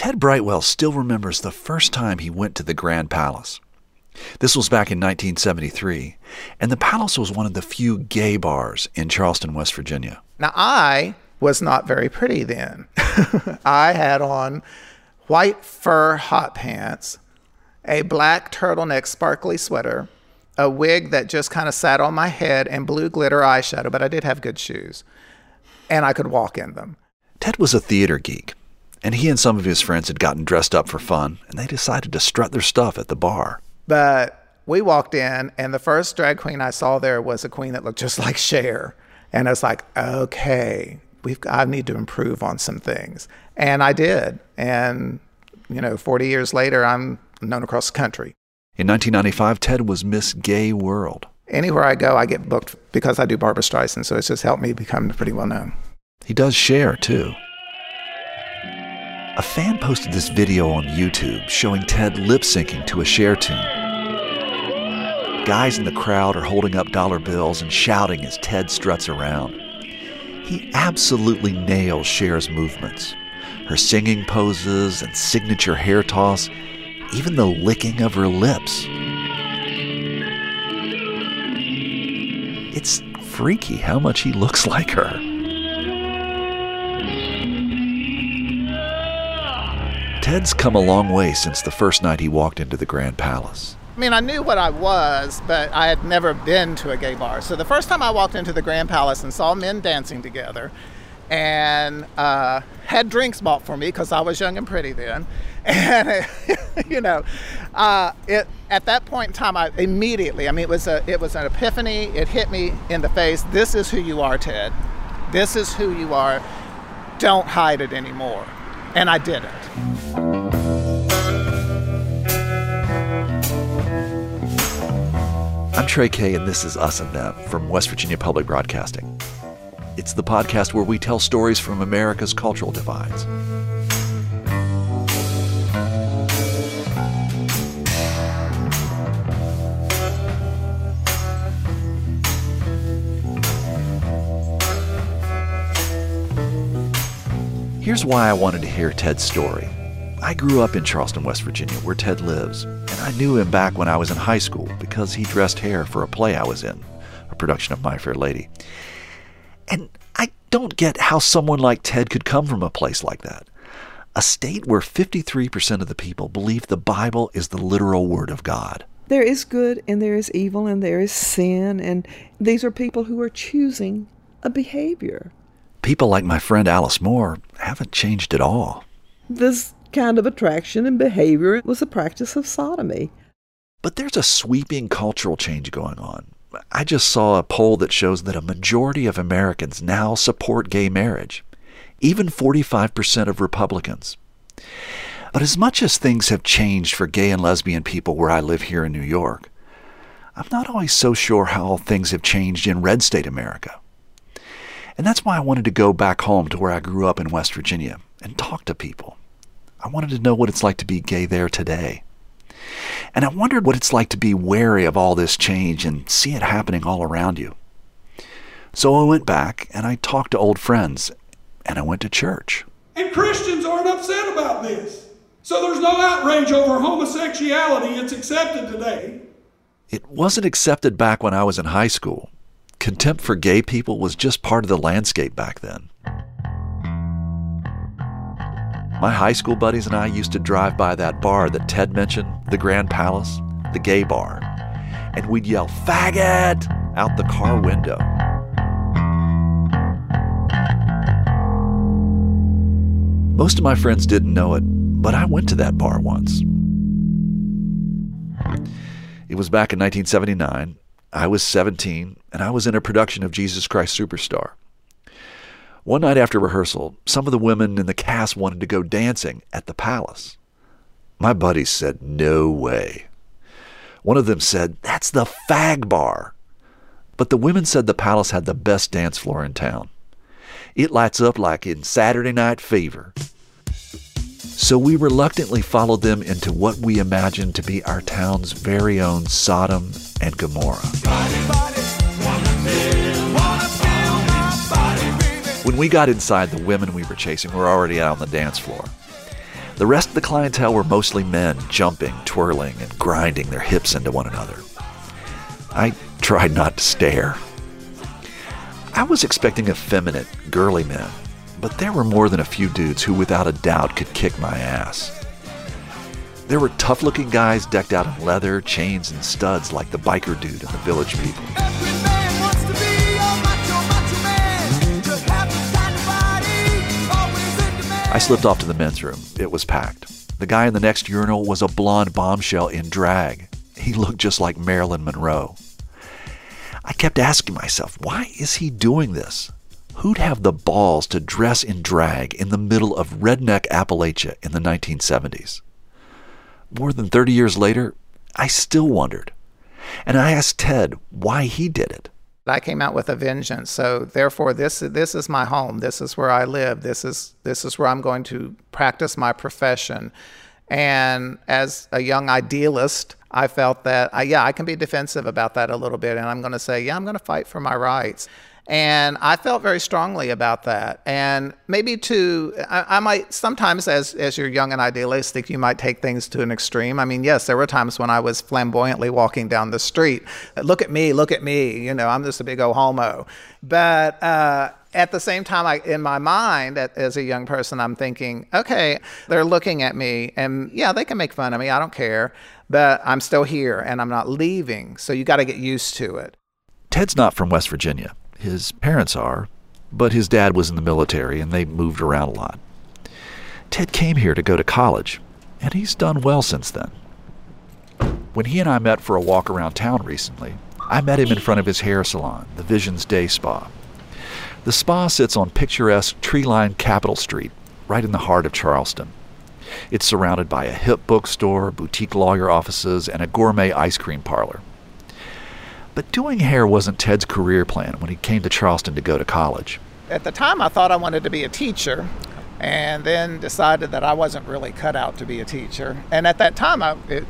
Ted Brightwell still remembers the first time he went to the Grand Palace. This was back in 1973, and the Palace was one of the few gay bars in Charleston, West Virginia. Now, I was not very pretty then. I had on white fur hot pants, a black turtleneck sparkly sweater, a wig that just kind of sat on my head, and blue glitter eyeshadow, but I did have good shoes, and I could walk in them. Ted was a theater geek, and he and some of his friends had gotten dressed up for fun, and they decided to strut their stuff at the bar. But we walked in, and the first drag queen I saw there was a queen that looked just like Cher. And I was like, okay, we've I need to improve on some things. And I did. And, you know, 40 years later, I'm known across the country. In 1995, Ted was Miss Gay World. Anywhere I go, I get booked because I do Barbra Streisand. So it's just helped me become pretty well known. He does Cher, too. A fan posted this video on YouTube showing Ted lip syncing to a Cher tune. Guys in the crowd are holding up dollar bills and shouting as Ted struts around. He absolutely nails Cher's movements her singing poses and signature hair toss, even the licking of her lips. It's freaky how much he looks like her. Ted's come a long way since the first night he walked into the Grand Palace. I mean, I knew what I was, but I had never been to a gay bar. So the first time I walked into the Grand Palace and saw men dancing together, and uh, had drinks bought for me because I was young and pretty then. And you know, uh, it at that point in time, I immediately, I mean, it was a it was an epiphany. It hit me in the face. This is who you are, Ted. This is who you are. Don't hide it anymore. And I did I'm Trey Kay, and this is Us and Them from West Virginia Public Broadcasting. It's the podcast where we tell stories from America's cultural divides. Here's why I wanted to hear Ted's story. I grew up in Charleston, West Virginia, where Ted lives, and I knew him back when I was in high school because he dressed hair for a play I was in, a production of My Fair Lady. And I don't get how someone like Ted could come from a place like that. A state where 53% of the people believe the Bible is the literal Word of God. There is good and there is evil and there is sin, and these are people who are choosing a behavior. People like my friend Alice Moore haven't changed at all. This kind of attraction and behavior was a practice of sodomy. But there's a sweeping cultural change going on. I just saw a poll that shows that a majority of Americans now support gay marriage, even 45% of Republicans. But as much as things have changed for gay and lesbian people where I live here in New York, I'm not always so sure how things have changed in red state America. And that's why I wanted to go back home to where I grew up in West Virginia and talk to people. I wanted to know what it's like to be gay there today. And I wondered what it's like to be wary of all this change and see it happening all around you. So I went back and I talked to old friends and I went to church. And Christians aren't upset about this. So there's no outrage over homosexuality. It's accepted today. It wasn't accepted back when I was in high school. Contempt for gay people was just part of the landscape back then. My high school buddies and I used to drive by that bar that Ted mentioned, the Grand Palace, the gay bar, and we'd yell, faggot, out the car window. Most of my friends didn't know it, but I went to that bar once. It was back in 1979. I was 17, and I was in a production of Jesus Christ Superstar. One night after rehearsal, some of the women in the cast wanted to go dancing at the palace. My buddies said, No way. One of them said, That's the fag bar. But the women said the palace had the best dance floor in town. It lights up like in Saturday Night Fever. So we reluctantly followed them into what we imagined to be our town's very own Sodom and Gomorrah. Body, body, when we got inside, the women we were chasing were already out on the dance floor. The rest of the clientele were mostly men jumping, twirling, and grinding their hips into one another. I tried not to stare. I was expecting effeminate, girly men, but there were more than a few dudes who without a doubt could kick my ass. There were tough looking guys decked out in leather, chains, and studs like the biker dude and the village people. I slipped off to the men's room. It was packed. The guy in the next urinal was a blonde bombshell in drag. He looked just like Marilyn Monroe. I kept asking myself, why is he doing this? Who'd have the balls to dress in drag in the middle of redneck Appalachia in the 1970s? More than 30 years later, I still wondered. And I asked Ted why he did it. I came out with a vengeance. So therefore, this this is my home. This is where I live. This is this is where I'm going to practice my profession. And as a young idealist, I felt that I, yeah, I can be defensive about that a little bit, and I'm going to say, yeah, I'm going to fight for my rights. And I felt very strongly about that. And maybe to, I, I, might sometimes, as, as you're young and idealistic, you might take things to an extreme. I mean, yes, there were times when I was flamboyantly walking down the street. Look at me, look at me. You know, I'm just a big old homo. But uh, at the same time, I, in my mind, as a young person, I'm thinking, okay, they're looking at me, and yeah, they can make fun of me. I don't care. But I'm still here and I'm not leaving. So you got to get used to it. Ted's not from West Virginia. His parents are, but his dad was in the military and they moved around a lot. Ted came here to go to college, and he's done well since then. When he and I met for a walk around town recently, I met him in front of his hair salon, the Visions Day Spa. The spa sits on picturesque tree lined Capitol Street, right in the heart of Charleston. It's surrounded by a hip bookstore, boutique lawyer offices, and a gourmet ice cream parlor. But doing hair wasn't Ted's career plan when he came to Charleston to go to college. At the time, I thought I wanted to be a teacher, and then decided that I wasn't really cut out to be a teacher. And at that time, I, it,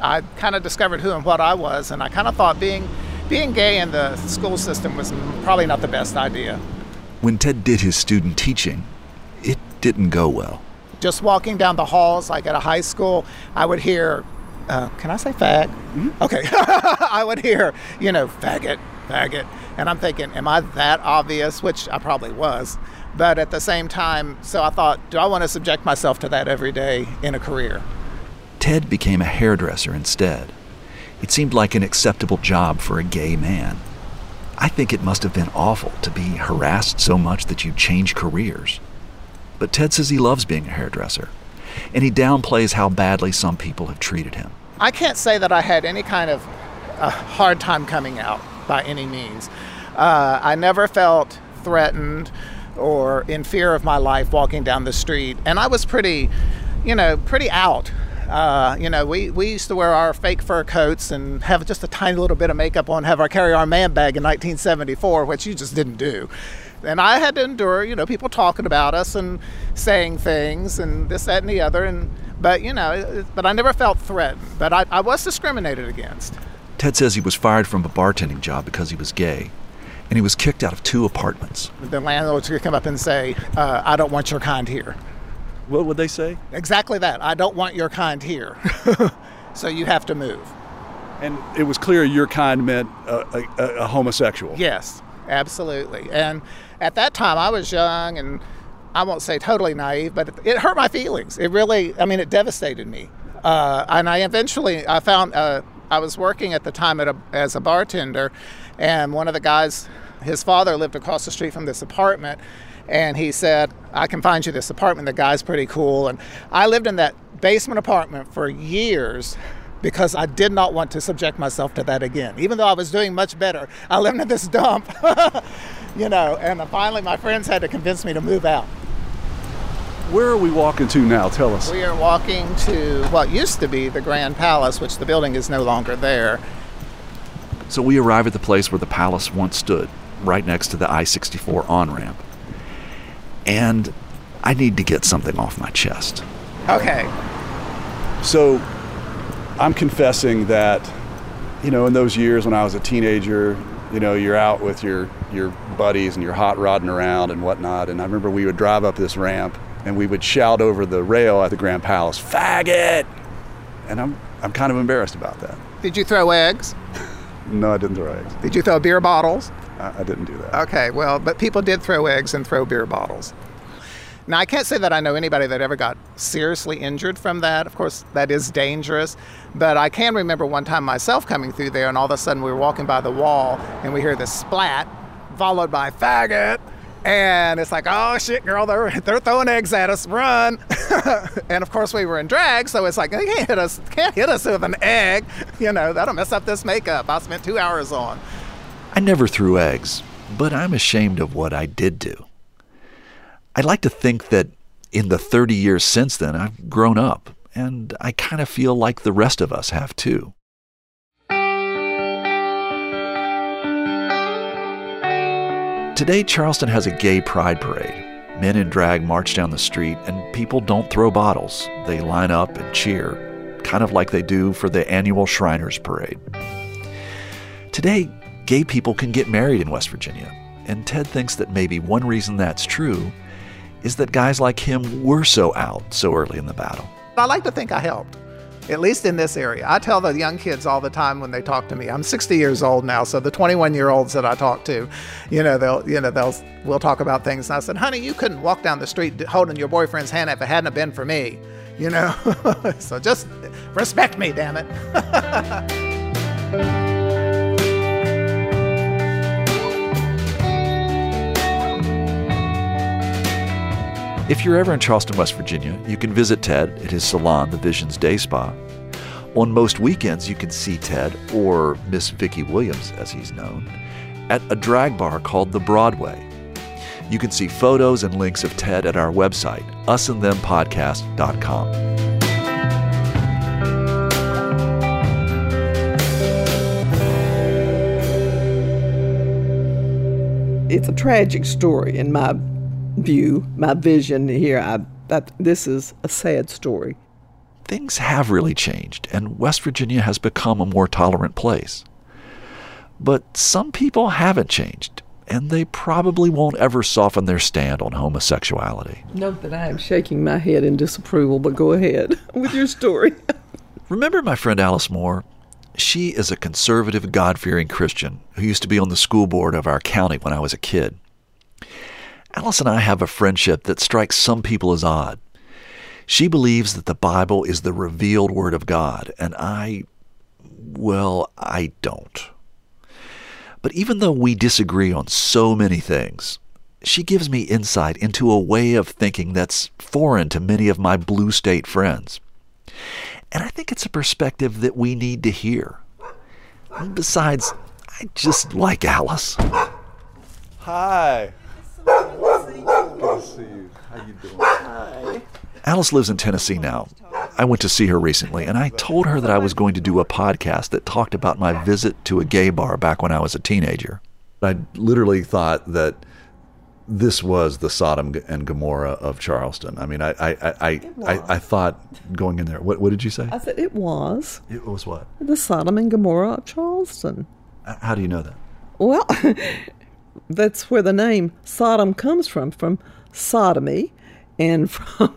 I kind of discovered who and what I was, and I kind of thought being being gay in the school system was probably not the best idea. When Ted did his student teaching, it didn't go well. Just walking down the halls, like at a high school, I would hear uh, can I say fag? Mm-hmm. Okay. I would hear, you know, faggot, faggot. And I'm thinking, am I that obvious? Which I probably was. But at the same time, so I thought, do I want to subject myself to that every day in a career? Ted became a hairdresser instead. It seemed like an acceptable job for a gay man. I think it must have been awful to be harassed so much that you change careers. But Ted says he loves being a hairdresser and he downplays how badly some people have treated him. I can't say that I had any kind of a hard time coming out by any means. Uh, I never felt threatened or in fear of my life walking down the street, and I was pretty, you know, pretty out. Uh, you know, we, we used to wear our fake fur coats and have just a tiny little bit of makeup on, have our carry our man bag in 1974, which you just didn't do and I had to endure, you know, people talking about us and saying things and this, that, and the other. And but you know, but I never felt threatened. But I, I was discriminated against. Ted says he was fired from a bartending job because he was gay, and he was kicked out of two apartments. The landlords would come up and say, uh, "I don't want your kind here." What would they say? Exactly that. I don't want your kind here. so you have to move. And it was clear your kind meant a, a, a homosexual. Yes, absolutely. And at that time I was young and I won't say totally naive, but it, hurt my feelings. It really, I mean, it devastated me. Uh, and I eventually, I found, uh, I was working at the time a, as a bartender, and one of the guys, his father lived across the street from this apartment, and he said, I can find you this apartment. The guy's pretty cool. And I lived in that basement apartment for years because I did not want to subject myself to that again. Even though I was doing much better, I lived in this dump. you know, and finally my friends had to convince me to move out. Where are we walking to now? Tell us. We are walking to what used to be the Grand Palace, which the building is no longer there. So we arrive at the place where the palace once stood, right next to the I 64 on ramp. And I need to get something off my chest. Okay. So I'm confessing that, you know, in those years when I was a teenager, you know, you're out with your your buddies and you're hot rodding around and whatnot. And I remember we would drive up this ramp and we would shout over the rail at the Grand Palace, "Faggot!" And I'm I'm kind of embarrassed about that. Did you throw eggs? No, I didn't throw eggs. Did you throw beer bottles? I, I didn't do that. Okay, well, but people did throw eggs and throw beer bottles. Now, I can't say that I know anybody that ever got seriously injured from that. Of course, that is dangerous. But I can remember one time myself coming through there, and all of a sudden we were walking by the wall, and we hear this splat, followed by faggot. And it's like, oh shit, girl, they're, they're throwing eggs at us, run. and of course, we were in drag, so it's like, they can't hit us, can't hit us with an egg. You know, that'll mess up this makeup I spent two hours on. I never threw eggs, but I'm ashamed of what I did do. I'd like to think that in the 30 years since then, I've grown up, and I kind of feel like the rest of us have too. Today, Charleston has a gay pride parade. Men in drag march down the street, and people don't throw bottles. They line up and cheer, kind of like they do for the annual Shriners Parade. Today, gay people can get married in West Virginia, and Ted thinks that maybe one reason that's true is that guys like him were so out so early in the battle. I like to think I helped, at least in this area. I tell the young kids all the time when they talk to me. I'm 60 years old now, so the 21 year olds that I talk to, you know, they'll, you know, they'll, we'll talk about things. And I said, honey, you couldn't walk down the street holding your boyfriend's hand if it hadn't been for me, you know. so just respect me, damn it. If you're ever in Charleston, West Virginia, you can visit Ted at his salon, the Visions Day Spa. On most weekends, you can see Ted, or Miss Vicki Williams as he's known, at a drag bar called The Broadway. You can see photos and links of Ted at our website, usandthempodcast.com. It's a tragic story in my view, my vision here. I, that this is a sad story. Things have really changed, and West Virginia has become a more tolerant place. But some people haven't changed, and they probably won't ever soften their stand on homosexuality. Note that I am shaking my head in disapproval, but go ahead with your story. Remember my friend Alice Moore? She is a conservative, God fearing Christian who used to be on the school board of our county when I was a kid. Alice and I have a friendship that strikes some people as odd. She believes that the Bible is the revealed Word of God, and I, well, I don't. But even though we disagree on so many things, she gives me insight into a way of thinking that's foreign to many of my blue state friends. And I think it's a perspective that we need to hear. Besides, I just like Alice. Hi. Good to see you. How you doing? Alice lives in Tennessee now. I went to see her recently, and I told her that I was going to do a podcast that talked about my visit to a gay bar back when I was a teenager. I literally thought that this was the Sodom and Gomorrah of Charleston. I mean, I I, I, I, I, I thought going in there. What, what did you say? I said it was It was what? the Sodom and Gomorrah of Charleston. How do you know that? Well, that's where the name Sodom comes from, from sodomy, and from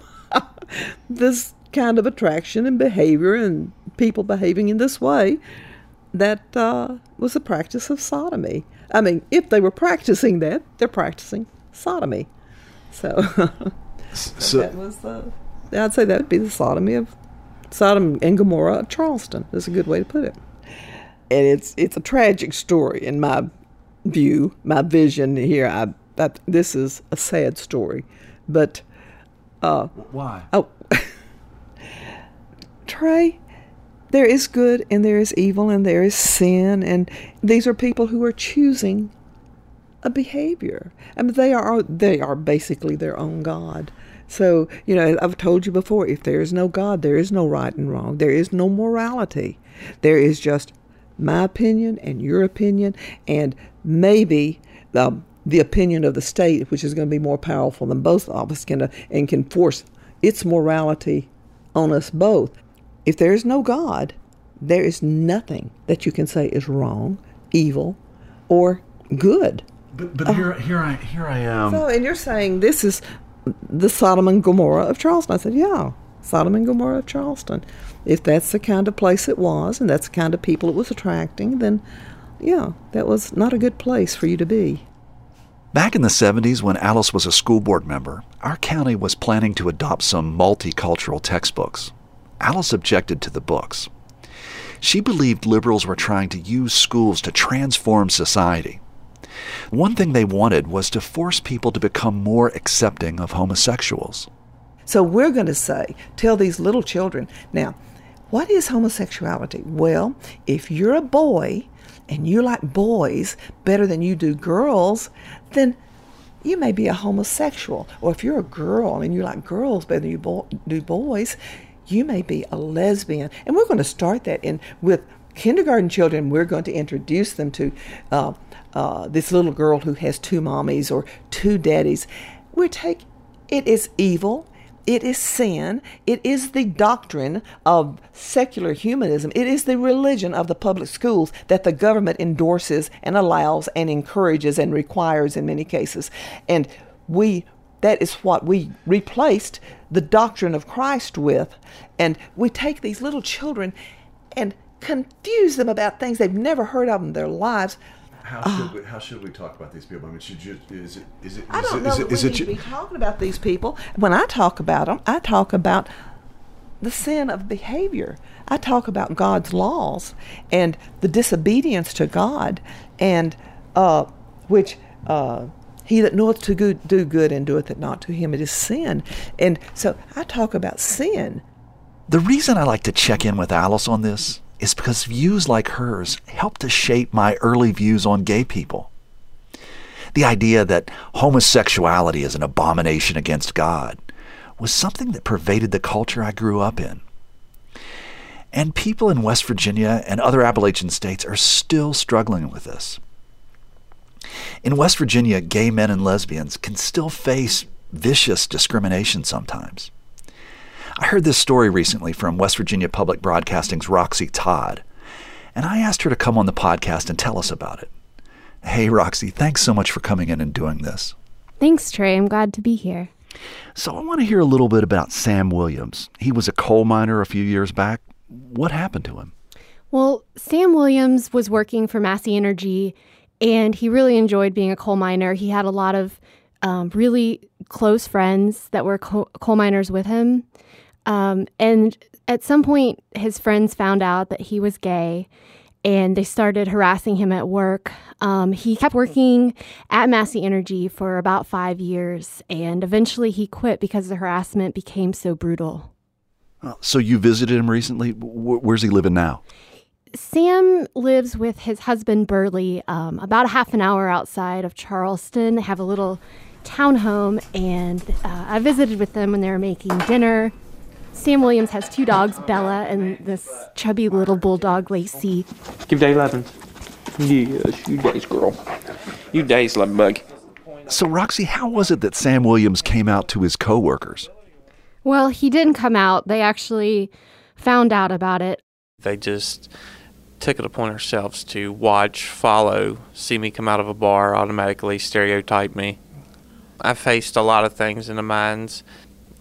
this kind of attraction and behavior and people behaving in this way that uh, was a practice of sodomy. I mean, if they were practicing that, they're practicing sodomy. So So, that was the. I'd say that would be the sodomy of Sodom and Gomorrah of Charleston. That's a good way to put it. And it's it's a tragic story in my view, my vision here. I that this is a sad story, but uh, why? oh, Trey, there is good and there is evil and there is sin, and these are people who are choosing a behavior. I mean, they are they are basically their own God. So you know, I've told you before: if there is no God, there is no right and wrong. There is no morality. There is just my opinion and your opinion, and maybe the the opinion of the state, which is going to be more powerful than both of us can, uh, and can force its morality on us both. If there is no God, there is nothing that you can say is wrong, evil, or good. But, but here, here I here I am. So, and you're saying this is the Sodom and Gomorrah of Charleston. I said, yeah, Sodom and Gomorrah Charleston. If that's the kind of place it was and that's the kind of people it was attracting, then yeah, that was not a good place for you to be. Back in the 70s, when Alice was a school board member, our county was planning to adopt some multicultural textbooks. Alice objected to the books. She believed liberals were trying to use schools to transform society. One thing they wanted was to force people to become more accepting of homosexuals. So we're going to say, tell these little children, now, what is homosexuality? Well, if you're a boy and you like boys better than you do girls, then you may be a homosexual. Or if you're a girl and you like girls better than you bo- do boys, you may be a lesbian. And we're going to start that in with kindergarten children. We're going to introduce them to uh, uh, this little girl who has two mommies or two daddies. We take it is evil. It is sin. It is the doctrine of secular humanism. It is the religion of the public schools that the government endorses and allows and encourages and requires in many cases. And we that is what we replaced the doctrine of Christ with. And we take these little children and confuse them about things they've never heard of in their lives. How should, we, how should we talk about these people? I mean, should you, is it, is it, I don't it, know is that it, we is need it, to be talking about these people. When I talk about them, I talk about the sin of behavior. I talk about God's laws and the disobedience to God, and uh, which uh, he that knoweth to good, do good and doeth it not to him, it is sin. And so I talk about sin. The reason I like to check in with Alice on this is because views like hers helped to shape my early views on gay people. The idea that homosexuality is an abomination against God was something that pervaded the culture I grew up in. And people in West Virginia and other Appalachian states are still struggling with this. In West Virginia, gay men and lesbians can still face vicious discrimination sometimes. I heard this story recently from West Virginia Public Broadcasting's Roxy Todd, and I asked her to come on the podcast and tell us about it. Hey, Roxy, thanks so much for coming in and doing this. Thanks, Trey. I'm glad to be here. So, I want to hear a little bit about Sam Williams. He was a coal miner a few years back. What happened to him? Well, Sam Williams was working for Massey Energy and he really enjoyed being a coal miner. He had a lot of um, really close friends that were co- coal miners with him. Um, and at some point, his friends found out that he was gay and they started harassing him at work. Um, he kept working at Massey Energy for about five years and eventually he quit because the harassment became so brutal. So, you visited him recently? Where's he living now? Sam lives with his husband Burley um, about a half an hour outside of Charleston. They have a little townhome, and uh, I visited with them when they were making dinner. Sam Williams has two dogs, Bella and this chubby little bulldog, Lacey. Give Day 11. Yes, you days, girl. You days, love bug. So, Roxy, how was it that Sam Williams came out to his coworkers? Well, he didn't come out. They actually found out about it. They just took it upon ourselves to watch, follow, see me come out of a bar, automatically stereotype me. I faced a lot of things in the mines.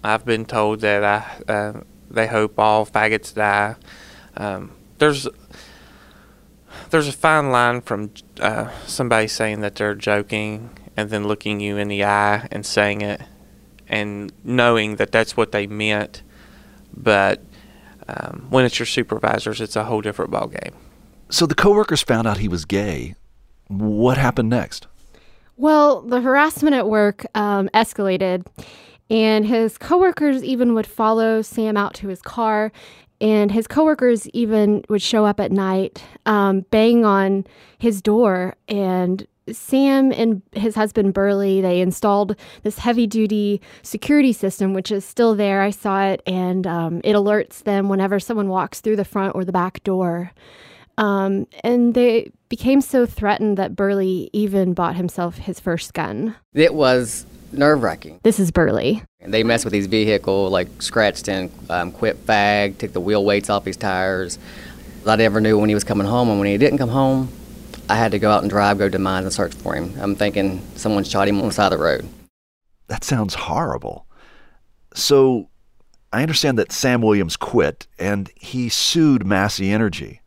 I've been told that I, uh, they hope all faggots die. Um, there's there's a fine line from uh, somebody saying that they're joking and then looking you in the eye and saying it and knowing that that's what they meant, but um, when it's your supervisors, it's a whole different ballgame. So the coworkers found out he was gay. What happened next? Well, the harassment at work um, escalated, and his coworkers even would follow Sam out to his car, and his coworkers even would show up at night, um, bang on his door, and Sam and his husband Burley, they installed this heavy duty security system, which is still there. I saw it, and um, it alerts them whenever someone walks through the front or the back door. Um, and they became so threatened that Burley even bought himself his first gun. It was nerve wracking. This is Burley. They messed with his vehicle, like scratched and um, quit fag, took the wheel weights off his tires. I never knew when he was coming home, and when he didn't come home, I had to go out and drive, go to mines and search for him. I'm thinking someone shot him on the side of the road. That sounds horrible. So, I understand that Sam Williams quit and he sued Massey Energy.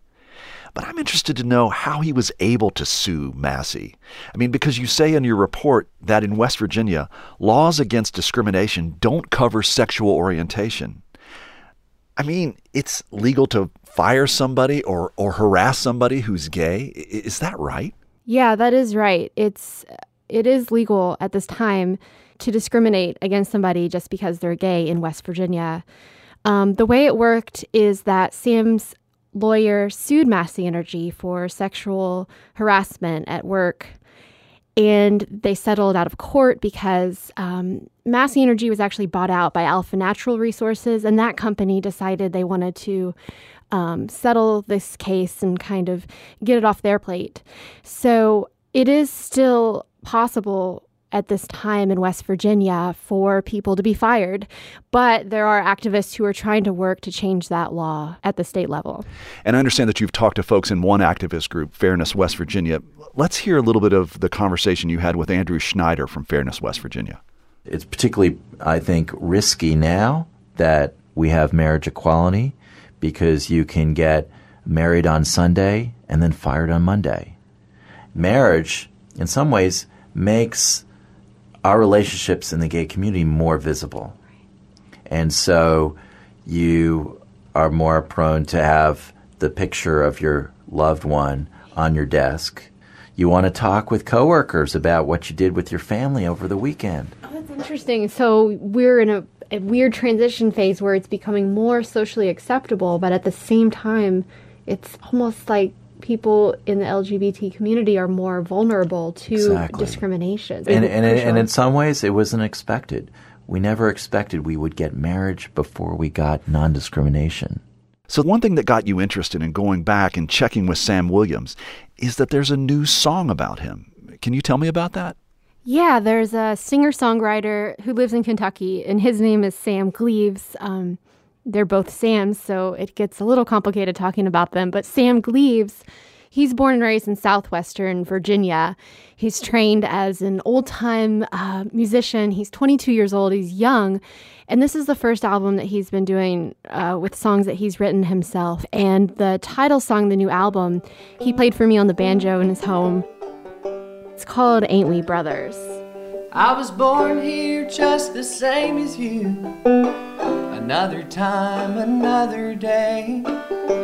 But I'm interested to know how he was able to sue Massey. I mean, because you say in your report that in West Virginia, laws against discrimination don't cover sexual orientation. I mean, it's legal to fire somebody or, or harass somebody who's gay. Is that right? Yeah, that is right. It's it is legal at this time to discriminate against somebody just because they're gay in West Virginia. Um, the way it worked is that Sam's lawyer sued Massey Energy for sexual harassment at work. And they settled out of court because um, Massey Energy was actually bought out by Alpha Natural Resources, and that company decided they wanted to um, settle this case and kind of get it off their plate. So it is still possible at this time in West Virginia for people to be fired. But there are activists who are trying to work to change that law at the state level. And I understand that you've talked to folks in one activist group, Fairness West Virginia. Let's hear a little bit of the conversation you had with Andrew Schneider from Fairness West Virginia. It's particularly, I think, risky now that we have marriage equality because you can get married on Sunday and then fired on Monday. Marriage, in some ways, makes our relationships in the gay community more visible. And so you are more prone to have the picture of your loved one on your desk. You want to talk with coworkers about what you did with your family over the weekend. Oh, that's interesting. So we're in a, a weird transition phase where it's becoming more socially acceptable, but at the same time, it's almost like people in the LGBT community are more vulnerable to Exactly. discrimination. And, and, and in some ways, it wasn't expected. We never expected we would get marriage before we got non discrimination. So, one thing that got you interested in going back and checking with Sam Williams is that there's a new song about him. Can you tell me about that? Yeah, there's a singer songwriter who lives in Kentucky, and his name is Sam Gleaves. Um, they're both Sams, so it gets a little complicated talking about them. But Sam Gleaves, he's born and raised in southwestern Virginia. He's trained as an old time uh, musician. He's 22 years old, he's young. And this is the first album that he's been doing uh, with songs that he's written himself. And the title song, the new album, he played for me on the banjo in his home. It's called Ain't We Brothers. I was born here just the same as you. Another time, another day.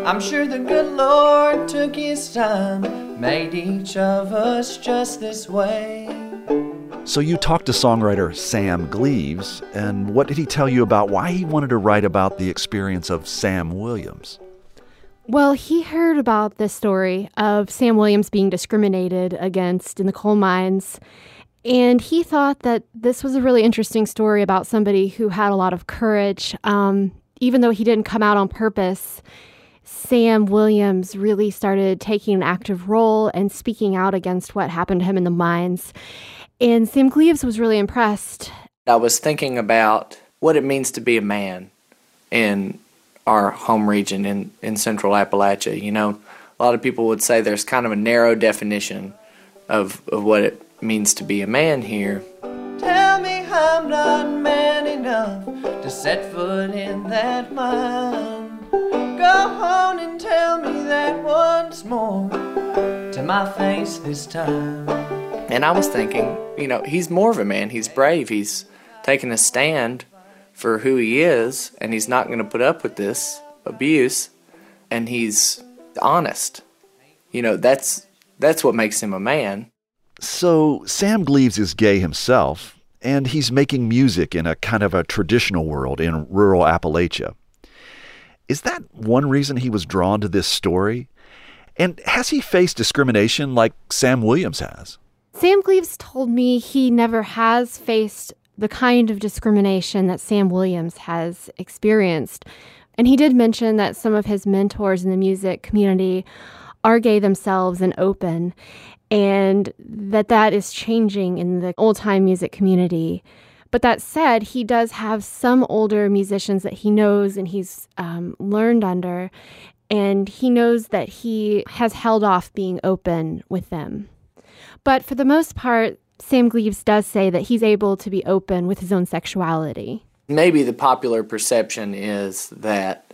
I'm sure the good Lord took his time, made each of us just this way. So, you talked to songwriter Sam Gleaves, and what did he tell you about why he wanted to write about the experience of Sam Williams? Well, he heard about this story of Sam Williams being discriminated against in the coal mines. And he thought that this was a really interesting story about somebody who had a lot of courage. Um, even though he didn't come out on purpose, Sam Williams really started taking an active role and speaking out against what happened to him in the mines. And Sam Gleaves was really impressed. I was thinking about what it means to be a man in our home region in, in central Appalachia. You know, a lot of people would say there's kind of a narrow definition of, of what it means to be a man here. Tell me I'm not man enough to set foot in that mine. Go on and tell me that once more to my face this time. And I was thinking, you know, he's more of a man. He's brave. He's taking a stand for who he is, and he's not going to put up with this abuse, and he's honest. You know, that's that's what makes him a man. So, Sam Gleaves is gay himself, and he's making music in a kind of a traditional world in rural Appalachia. Is that one reason he was drawn to this story? And has he faced discrimination like Sam Williams has? Sam Gleaves told me he never has faced the kind of discrimination that Sam Williams has experienced. And he did mention that some of his mentors in the music community are gay themselves and open, and that that is changing in the old time music community. But that said, he does have some older musicians that he knows and he's um, learned under, and he knows that he has held off being open with them. But for the most part, Sam Gleaves does say that he's able to be open with his own sexuality. Maybe the popular perception is that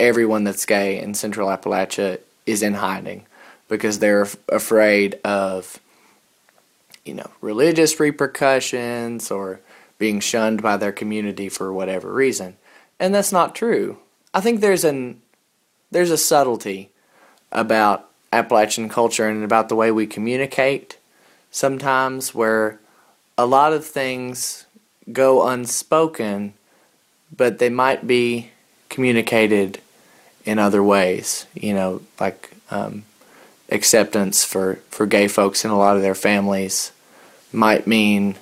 everyone that's gay in Central Appalachia is in hiding because they're af- afraid of, you know, religious repercussions or being shunned by their community for whatever reason. And that's not true. I think there's an there's a subtlety about Appalachian culture and about the way we communicate sometimes where a lot of things go unspoken, but they might be communicated in other ways. You know, like um, acceptance for, for gay folks in a lot of their families might mean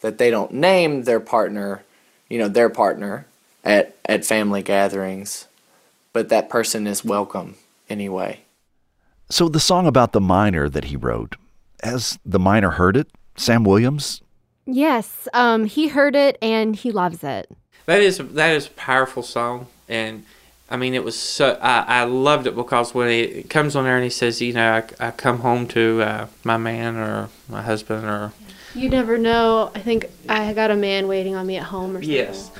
that they don't name their partner, you know, their partner at, at family gatherings, but that person is welcome anyway. So the song about the miner that he wrote, has the miner heard it? Sam Williams? Yes, um, he heard it and he loves it. That is that is a powerful song, and I mean it was so I, I loved it because when he comes on there and he says, you know, I, I come home to uh, my man or my husband or You never know. I think I got a man waiting on me at home or something. yes,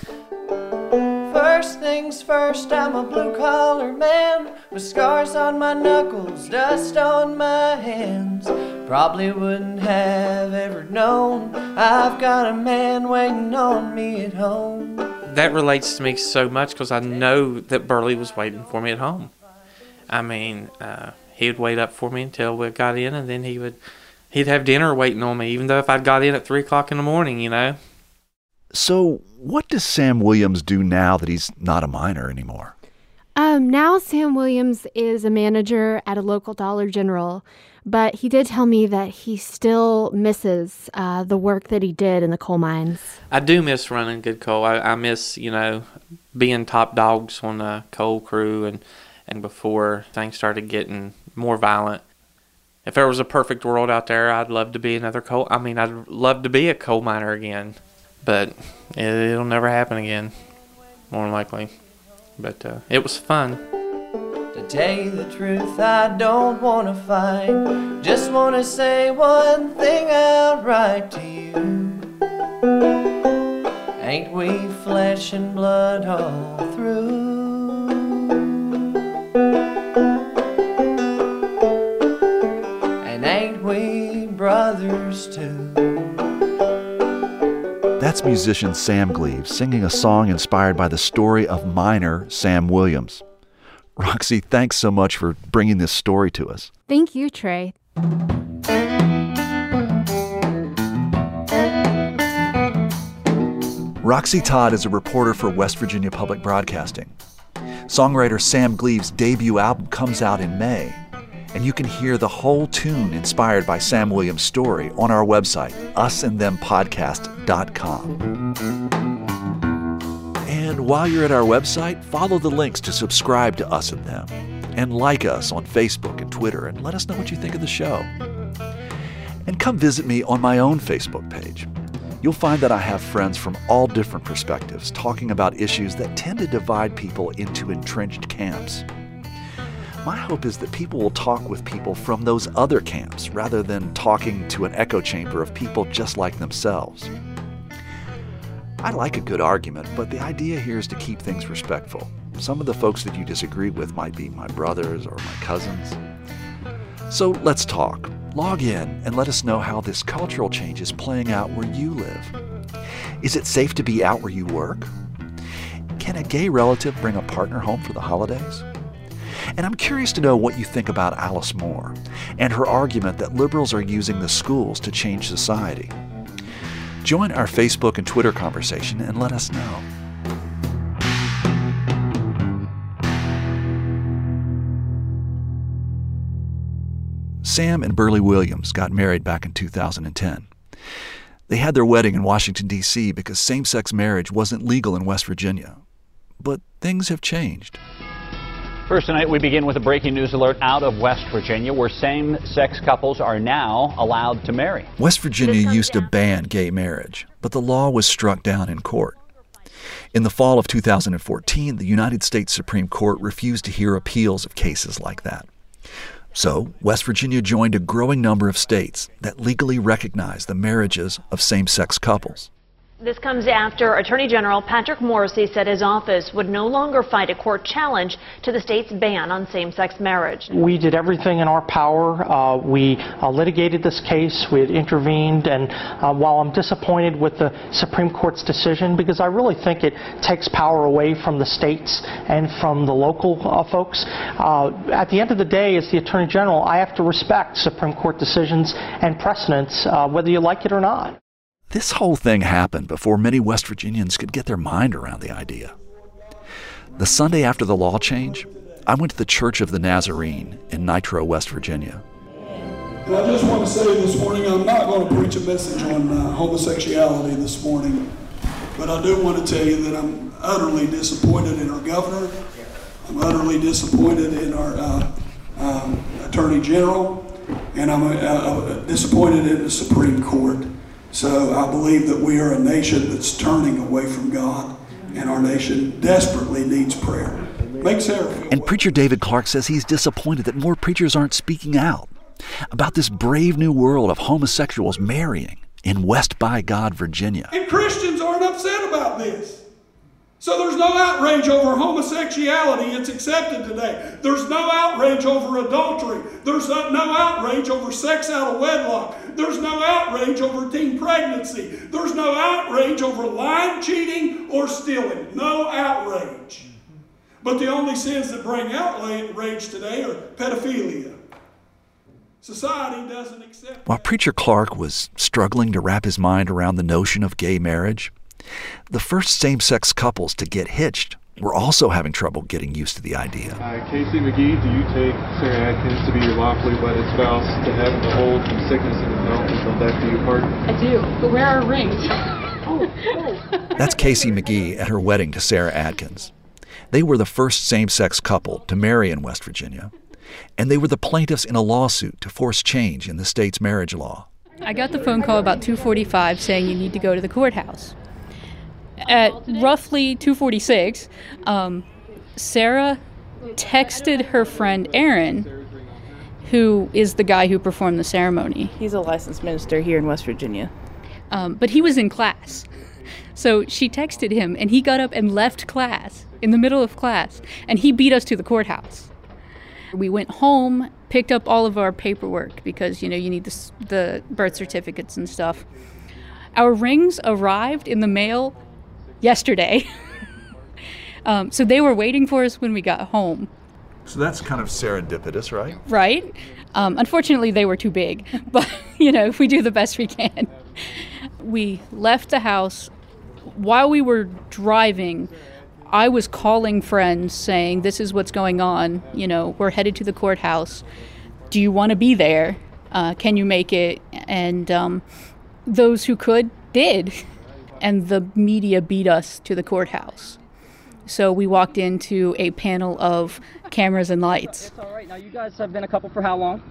First things first, I'm a blue collar man with scars on my knuckles, dust on my hands. Probably wouldn't have ever known I've got a man waiting on me at home. That relates to me so much because I know that Burley was waiting for me at home. I mean, uh, he would wait up for me until we got in, and then he would he'd have dinner waiting on me, even though if I'd got in at three o'clock in the morning, you know. So, what does Sam Williams do now that he's not a miner anymore? Um, now Sam Williams is a manager at a local Dollar General, but he did tell me that he still misses uh, the work that he did in the coal mines. I do miss running good coal. I, I miss, you know, being top dogs on the coal crew and, and before things started getting more violent. If there was a perfect world out there, I'd love to be another coal. I mean, I'd love to be a coal miner again, but it, it'll never happen again, more likely. But uh, it was fun. To tell you the truth, I don't wanna fight. Just wanna say one thing outright to you. Ain't we flesh and blood all through? And ain't we brothers too? That's musician Sam Gleaves singing a song inspired by the story of miner Sam Williams. Roxy, thanks so much for bringing this story to us. Thank you, Trey. Roxy Todd is a reporter for West Virginia Public Broadcasting. Songwriter Sam Gleaves' debut album comes out in May, and you can hear the whole tune inspired by Sam Williams' story on our website, usandthempodcast.com. And while you're at our website, follow the links to subscribe to Us and Them, and like us on Facebook and Twitter, and let us know what you think of the show. And come visit me on my own Facebook page. You'll find that I have friends from all different perspectives talking about issues that tend to divide people into entrenched camps. My hope is that people will talk with people from those other camps rather than talking to an echo chamber of people just like themselves. I like a good argument, but the idea here is to keep things respectful. Some of the folks that you disagree with might be my brothers or my cousins. So let's talk. Log in and let us know how this cultural change is playing out where you live. Is it safe to be out where you work? Can a gay relative bring a partner home for the holidays? And I'm curious to know what you think about Alice Moore and her argument that liberals are using the schools to change society. Join our Facebook and Twitter conversation and let us know. Sam and Burley Williams got married back in 2010. They had their wedding in Washington, D.C. because same sex marriage wasn't legal in West Virginia. But things have changed. First tonight, we begin with a breaking news alert out of West Virginia, where same sex couples are now allowed to marry. West Virginia used to ban gay marriage, but the law was struck down in court. In the fall of 2014, the United States Supreme Court refused to hear appeals of cases like that. So, West Virginia joined a growing number of states that legally recognize the marriages of same sex couples. This comes after Attorney General Patrick Morrisey said his office would no longer fight a court challenge to the state's ban on same-sex marriage. We did everything in our power. Uh, we uh, litigated this case. We had intervened. And uh, while I'm disappointed with the Supreme Court's decision, because I really think it takes power away from the states and from the local uh, folks, uh, at the end of the day, as the Attorney General, I have to respect Supreme Court decisions and precedents, uh, whether you like it or not. This whole thing happened before many West Virginians could get their mind around the idea. The Sunday after the law change, I went to the Church of the Nazarene in Nitro, West Virginia. I just want to say this morning, I'm not going to preach a message on uh, homosexuality this morning, but I do want to tell you that I'm utterly disappointed in our governor. I'm utterly disappointed in our uh, um, attorney general, and I'm uh, uh disappointed in the Supreme Court. So I believe that we are a nation that's turning away from God, and our nation desperately needs prayer. Make feel And preacher David Clark says he's disappointed that more preachers aren't speaking out about this brave new world of homosexuals marrying in West by God, Virginia. And Christians aren't upset about this. So there's no outrage over homosexuality. It's accepted today. There's no outrage over adultery. There's no outrage over sex out of wedlock. There's no outrage over teen pregnancy. There's no outrage over lying, cheating, or stealing. No outrage. But the only sins that bring outrage today are pedophilia. Society doesn't accept. While Preacher Clark was struggling to wrap his mind around the notion of gay marriage, the first same sex couples to get hitched were also having trouble getting used to the idea. Uh, Casey McGee, do you take Sarah Adkins to be your lawfully wedded spouse to have the hold from sickness and health until death do you part? I do, but where are rings? oh, oh. That's Casey McGee at her wedding to Sarah Adkins. They were the first same sex couple to marry in West Virginia, and they were the plaintiffs in a lawsuit to force change in the state's marriage law. I got the phone call about 2:45 saying you need to go to the courthouse at roughly 2:46, um, Sarah texted her friend Aaron, who is the guy who performed the ceremony. He's a licensed minister here in West Virginia. Um, but he was in class. So she texted him, and he got up and left class in the middle of class, and he beat us to the courthouse. We went home, picked up all of our paperwork because you know you need the, the birth certificates and stuff. Our rings arrived in the mail yesterday. um, so they were waiting for us when we got home. So that's kind of serendipitous, right? Right. Um, unfortunately, they were too big, but you know, if we do the best we can. We left the house while we were driving. I was calling friends saying, "This is what's going on. You know, we're headed to the courthouse. Do you want to be there? Uh, can you make it?" And um, those who could did and the media beat us to the courthouse. So we walked into a panel of cameras and lights. That's all right. Now you guys have been a couple for how long?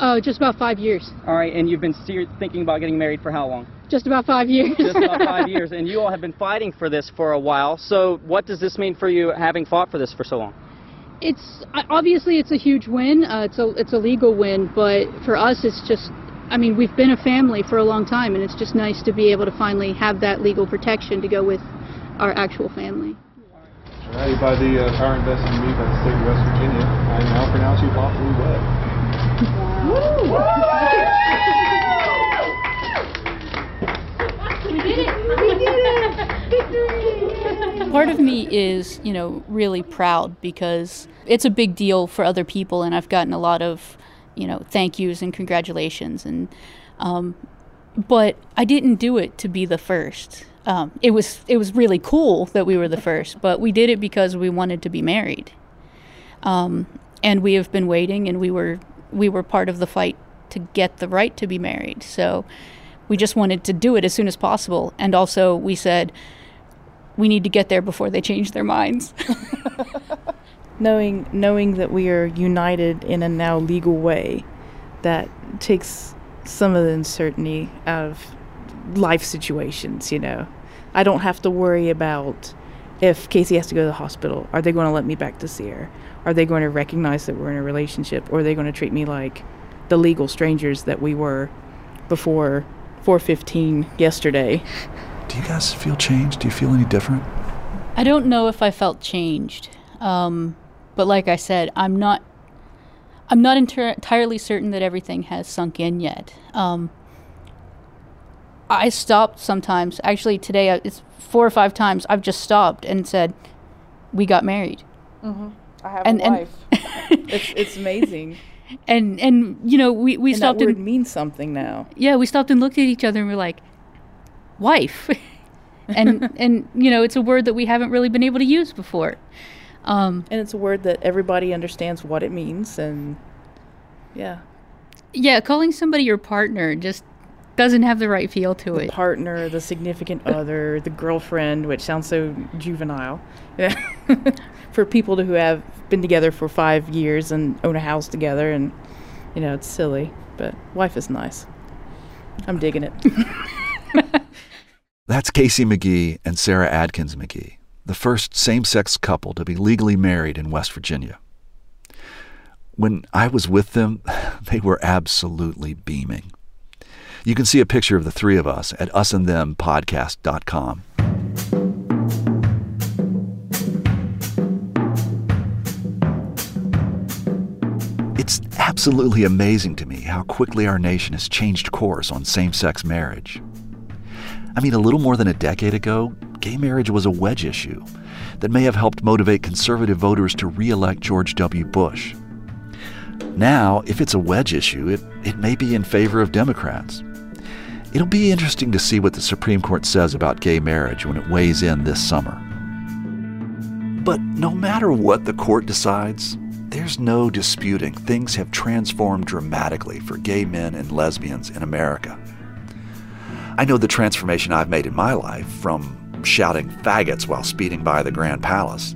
Oh, uh, just about five years. All right, and you've been thinking about getting married for how long? Just about five years. just about five years, and you all have been fighting for this for a while. So, what does this mean for you, having fought for this for so long? It's obviously it's a huge win. Uh, it's a it's a legal win, but for us, it's just I mean, we've been a family for a long time, and it's just nice to be able to finally have that legal protection to go with our actual family. Alrighty, by the uh, power invested in me by the state of West Virginia, I now pronounce you lawfully wed. We did it! We did it! Part of me is, you know, really proud because it's a big deal for other people, and I've gotten a lot of you know, thank yous and congratulations. And um, but I didn't do it to be the first. Um, it was it was really cool that we were the first, but we did it because we wanted to be married. Um, and we have been waiting, and we were we were part of the fight to get the right to be married. So we just wanted to do it as soon as possible, and also we said we need to get there before they change their minds. knowing knowing that we are united in a now legal way that takes some of the uncertainty out of life situations you know i don't have to worry about if Casey has to go to the hospital, are they going to let me back to see her? Are they going to recognize that we're in a relationship, or are they going to treat me like the legal strangers that we were before 4:15 yesterday? Do you guys feel changed? Do you feel any different? I don't know if I felt changed, um, but like I said, I'm not. I'm not inter- entirely certain that everything has sunk in yet. Um, I stopped sometimes. Actually, today uh, it's four or five times. I've just stopped and said, "We got married." Mm-hmm. I have And- a and- wife. it's it's amazing. And and you know we we and stopped that word and means something now. yeah we stopped and looked at each other and we're like, "Wife," and and you know it's a word that we haven't really been able to use before. Um, and it's a word that everybody understands what it means, and yeah, yeah, calling somebody your partner just doesn't have the right feel to the it. partner, the significant other, the girlfriend, which sounds so juvenile. Yeah. for people who have been together for five years and own a house together, and you know it's silly, but wife is nice. I'm digging it. That's Casey McGee and Sarah Adkins McGee, the first same sex couple to be legally married in West Virginia. When I was with them, they were absolutely beaming. You can see a picture of the three of us at usandthempodcast.com. It's absolutely amazing to me how quickly our nation has changed course on same sex marriage. I mean, a little more than a decade ago, gay marriage was a wedge issue that may have helped motivate conservative voters to re elect George W. Bush. Now, if it's a wedge issue, it, it may be in favor of Democrats. It'll be interesting to see what the Supreme Court says about gay marriage when it weighs in this summer. But no matter what the court decides, there's no disputing things have transformed dramatically for gay men and lesbians in America. I know the transformation I've made in my life from shouting faggots while speeding by the Grand Palace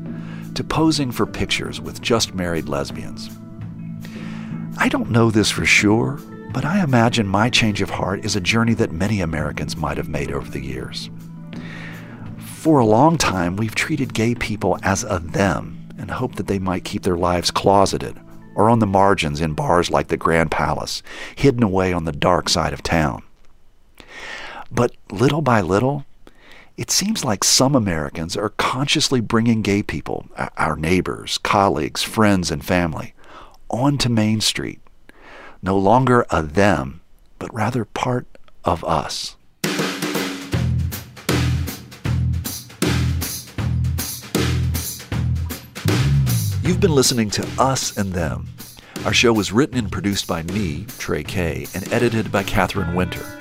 to posing for pictures with just married lesbians. I don't know this for sure, but I imagine my change of heart is a journey that many Americans might have made over the years. For a long time, we've treated gay people as a them and hoped that they might keep their lives closeted or on the margins in bars like the Grand Palace, hidden away on the dark side of town. But little by little, it seems like some Americans are consciously bringing gay people, our neighbors, colleagues, friends, and family, onto Main Street. No longer a them, but rather part of us. You've been listening to Us and Them. Our show was written and produced by me, Trey Kay, and edited by Catherine Winter.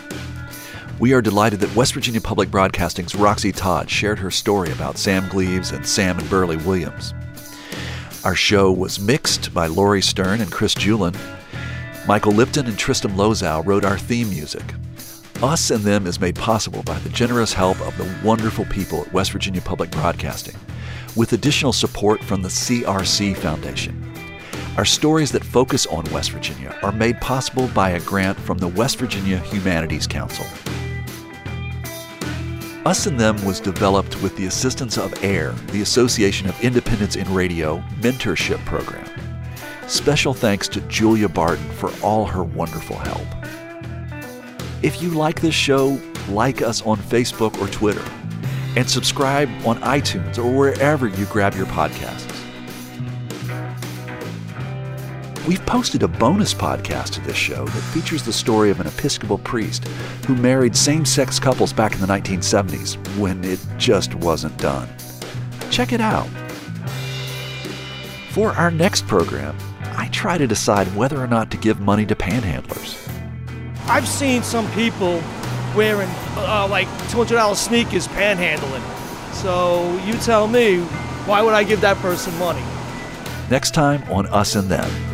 We are delighted that West Virginia Public Broadcasting's Roxy Todd shared her story about Sam Gleaves and Sam and Burley Williams. Our show was mixed by Laurie Stern and Chris Julin. Michael Lipton and Tristan Lozow wrote our theme music. Us and Them is made possible by the generous help of the wonderful people at West Virginia Public Broadcasting, with additional support from the CRC Foundation. Our stories that focus on West Virginia are made possible by a grant from the West Virginia Humanities Council. Us and Them was developed with the assistance of AIR, the Association of Independents in Radio mentorship program. Special thanks to Julia Barton for all her wonderful help. If you like this show, like us on Facebook or Twitter, and subscribe on iTunes or wherever you grab your podcasts. We've posted a bonus podcast to this show that features the story of an Episcopal priest who married same sex couples back in the 1970s when it just wasn't done. Check it out. For our next program, I try to decide whether or not to give money to panhandlers. I've seen some people wearing uh, like $200 sneakers panhandling. So you tell me, why would I give that person money? Next time on Us and Them.